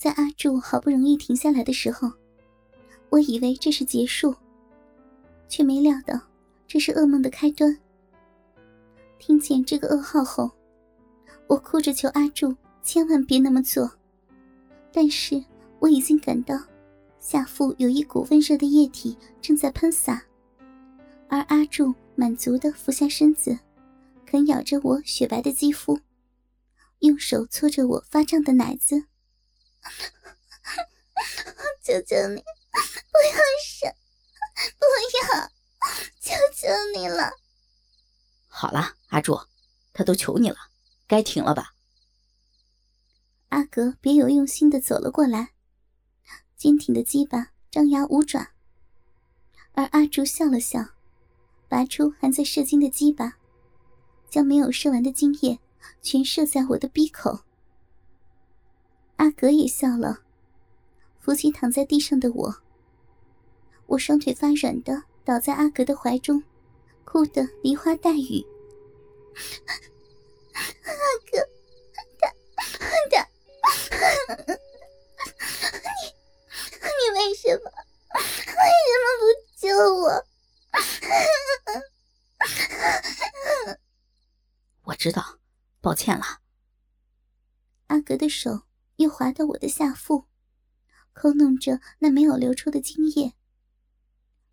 在阿柱好不容易停下来的时候，我以为这是结束，却没料到这是噩梦的开端。听见这个噩耗后，我哭着求阿柱千万别那么做，但是我已经感到下腹有一股温热的液体正在喷洒，而阿柱满足的俯下身子，啃咬着我雪白的肌肤，用手搓着我发胀的奶子。求求你，不要生，不要，求求你了。好了，阿柱，他都求你了，该停了吧？阿格别有用心的走了过来，坚挺的鸡巴张牙舞爪，而阿柱笑了笑，拔出还在射精的鸡巴，将没有射完的精液全射在我的鼻口。阿格也笑了，扶起躺在地上的我。我双腿发软的倒在阿格的怀中，哭得梨花带雨。阿格，他他，你你为什么为什么不救我？我知道，抱歉了。阿格的手。又滑到我的下腹，抠弄着那没有流出的精液。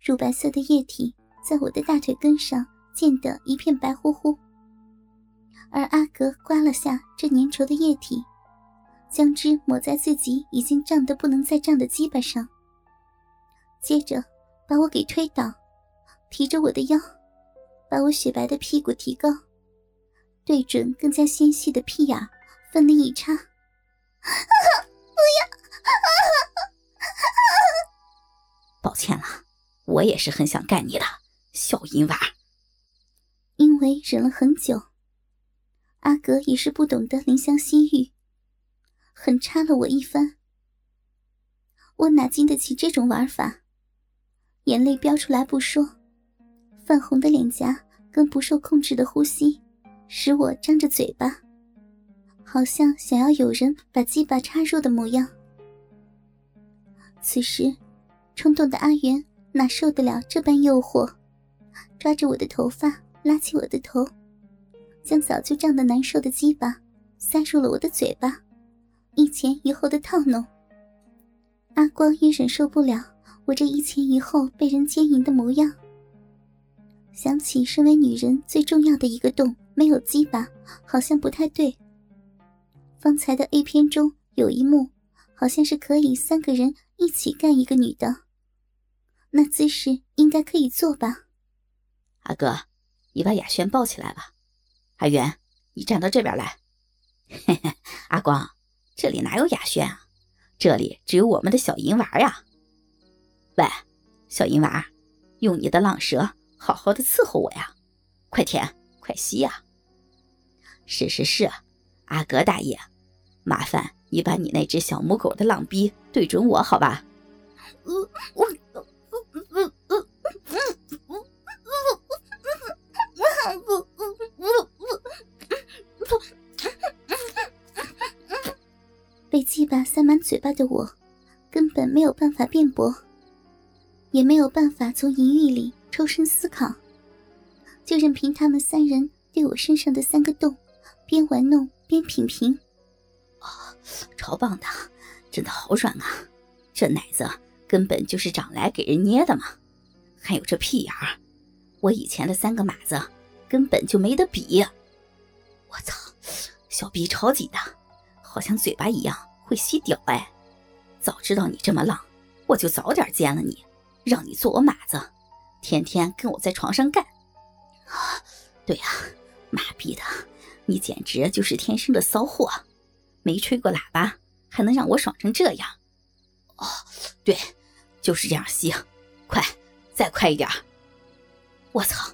乳白色的液体在我的大腿根上溅得一片白乎乎，而阿格刮了下这粘稠的液体，将之抹在自己已经胀得不能再胀的鸡巴上，接着把我给推倒，提着我的腰，把我雪白的屁股提高，对准更加纤细的屁眼，奋力一插。不要！抱歉了，我也是很想干你的小淫娃。因为忍了很久，阿格也是不懂得怜香惜玉，狠插了我一番。我哪经得起这种玩法？眼泪飙出来不说，泛红的脸颊跟不受控制的呼吸，使我张着嘴巴。好像想要有人把鸡巴插入的模样。此时，冲动的阿元哪受得了这般诱惑，抓着我的头发，拉起我的头，将早就胀得难受的鸡巴塞入了我的嘴巴，一前一后的套弄。阿光也忍受不了我这一前一后被人奸淫的模样，想起身为女人最重要的一个洞没有鸡巴，好像不太对。方才的 A 片中有一幕，好像是可以三个人一起干一个女的，那姿势应该可以做吧？阿哥，你把雅轩抱起来吧。阿元，你站到这边来。嘿嘿，阿光，这里哪有雅轩啊？这里只有我们的小银娃呀。喂，小银娃，用你的浪舌好好的伺候我呀，快舔，快吸呀。是是是，阿哥大爷。麻烦你把你那只小母狗的浪逼对准我，好吧？被鸡巴塞满嘴巴的我，根本没有办法辩驳，也没有办法从淫欲里抽身思考，就任凭他们三人对我身上的三个洞边玩弄边品评。超棒的，真的好软啊！这奶子根本就是长来给人捏的嘛！还有这屁眼儿，我以前的三个马子根本就没得比。我操，小逼超级大，好像嘴巴一样会吸屌哎！早知道你这么浪，我就早点奸了你，让你做我马子，天天跟我在床上干。啊，对呀，妈逼的，你简直就是天生的骚货！没吹过喇叭，还能让我爽成这样？哦，对，就是这样吸，快，再快一点！我操，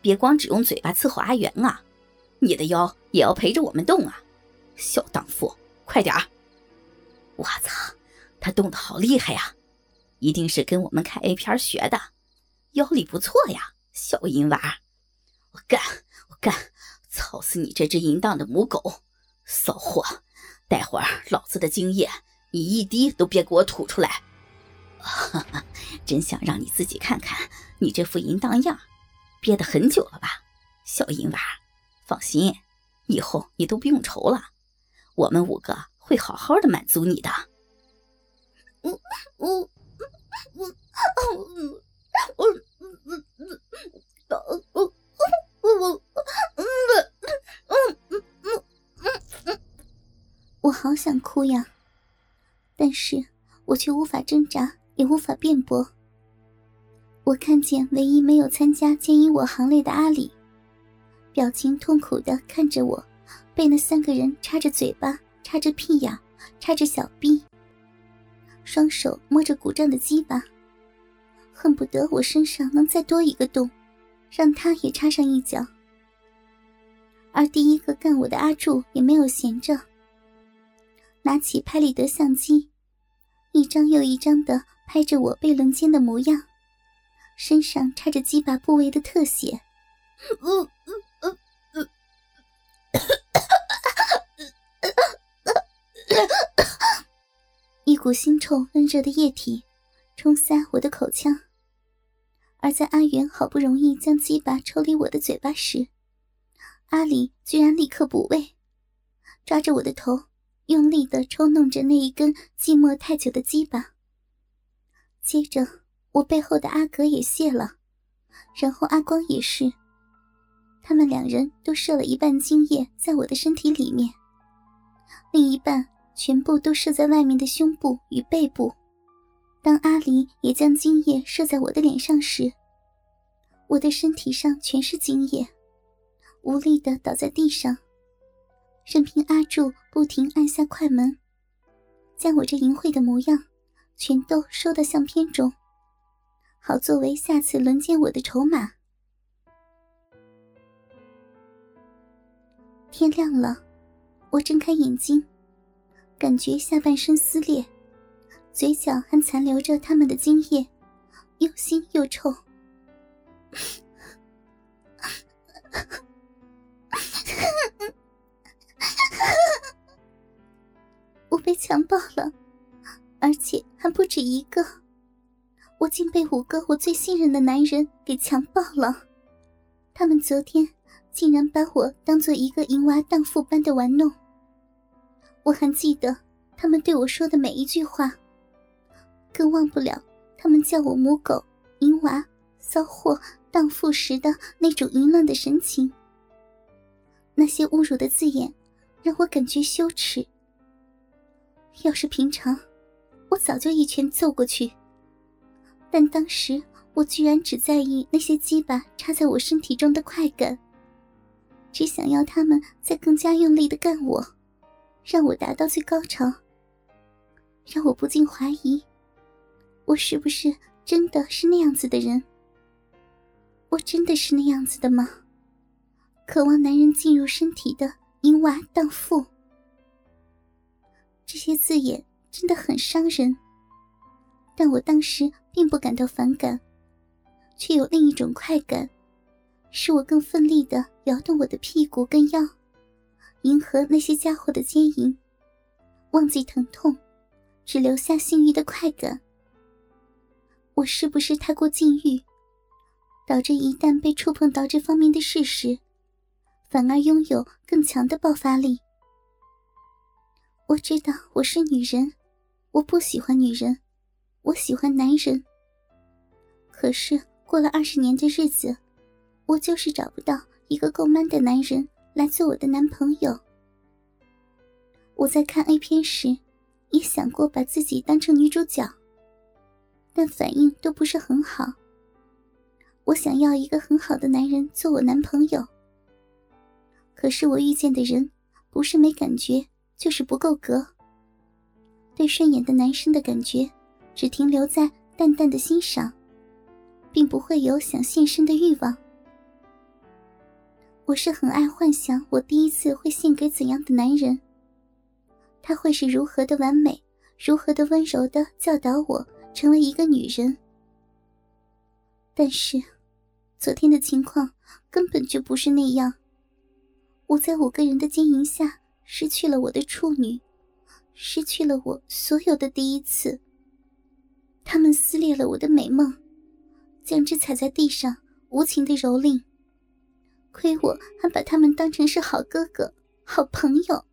别光只用嘴巴伺候阿元啊，你的腰也要陪着我们动啊！小荡妇，快点！我操，他动的好厉害呀，一定是跟我们看 A 片学的，腰力不错呀，小淫娃！我干，我干，操死你这只淫荡的母狗，骚货！待会儿老子的精液你一滴都别给我吐出来！哈哈，真想让你自己看看你这副淫荡样，憋得很久了吧，小淫娃。放心，以后你都不用愁了，我们五个会好好的满足你的。我我我我我我我我我我好想哭呀，但是我却无法挣扎，也无法辩驳。我看见唯一没有参加奸淫我行列的阿里。表情痛苦的看着我，被那三个人插着嘴巴、插着屁眼、插着小臂，双手摸着鼓胀的鸡巴，恨不得我身上能再多一个洞，让他也插上一脚。而第一个干我的阿柱也没有闲着，拿起拍立得相机，一张又一张的拍着我被轮奸的模样，身上插着鸡巴部位的特写。一股腥臭温热的液体冲塞我的口腔，而在阿元好不容易将鸡巴抽离我的嘴巴时，阿里居然立刻补位，抓着我的头，用力的抽弄着那一根寂寞太久的鸡巴。接着，我背后的阿格也泄了，然后阿光也是。他们两人都射了一半精液在我的身体里面，另一半全部都射在外面的胸部与背部。当阿离也将精液射在我的脸上时，我的身体上全是精液，无力的倒在地上，任凭阿柱不停按下快门，将我这淫秽的模样全都收到相片中，好作为下次轮奸我的筹码。天亮了，我睁开眼睛，感觉下半身撕裂，嘴角还残留着他们的精液，又腥又臭。被强暴了，而且还不止一个，我竟被五个我最信任的男人给强暴了。他们昨天。竟然把我当做一个淫娃荡妇般的玩弄。我还记得他们对我说的每一句话，更忘不了他们叫我母狗、淫娃、骚货、荡妇时的那种淫乱的神情。那些侮辱的字眼，让我感觉羞耻。要是平常，我早就一拳揍过去。但当时我居然只在意那些鸡巴插在我身体中的快感。只想要他们再更加用力的干我，让我达到最高潮，让我不禁怀疑，我是不是真的是那样子的人？我真的是那样子的吗？渴望男人进入身体的淫娃荡妇。这些字眼真的很伤人，但我当时并不感到反感，却有另一种快感。使我更奋力的摇动我的屁股跟腰，迎合那些家伙的奸淫，忘记疼痛，只留下性欲的快感。我是不是太过禁欲，导致一旦被触碰到这方面的事实，反而拥有更强的爆发力？我知道我是女人，我不喜欢女人，我喜欢男人。可是过了二十年的日子。我就是找不到一个够 man 的男人来做我的男朋友。我在看 A 片时，也想过把自己当成女主角，但反应都不是很好。我想要一个很好的男人做我男朋友，可是我遇见的人不是没感觉，就是不够格。对顺眼的男生的感觉，只停留在淡淡的欣赏，并不会有想献身的欲望。我是很爱幻想，我第一次会献给怎样的男人，他会是如何的完美，如何的温柔的教导我成为一个女人。但是，昨天的情况根本就不是那样。我在五个人的经营下失去了我的处女，失去了我所有的第一次。他们撕裂了我的美梦，将之踩在地上，无情的蹂躏。亏我还把他们当成是好哥哥、好朋友。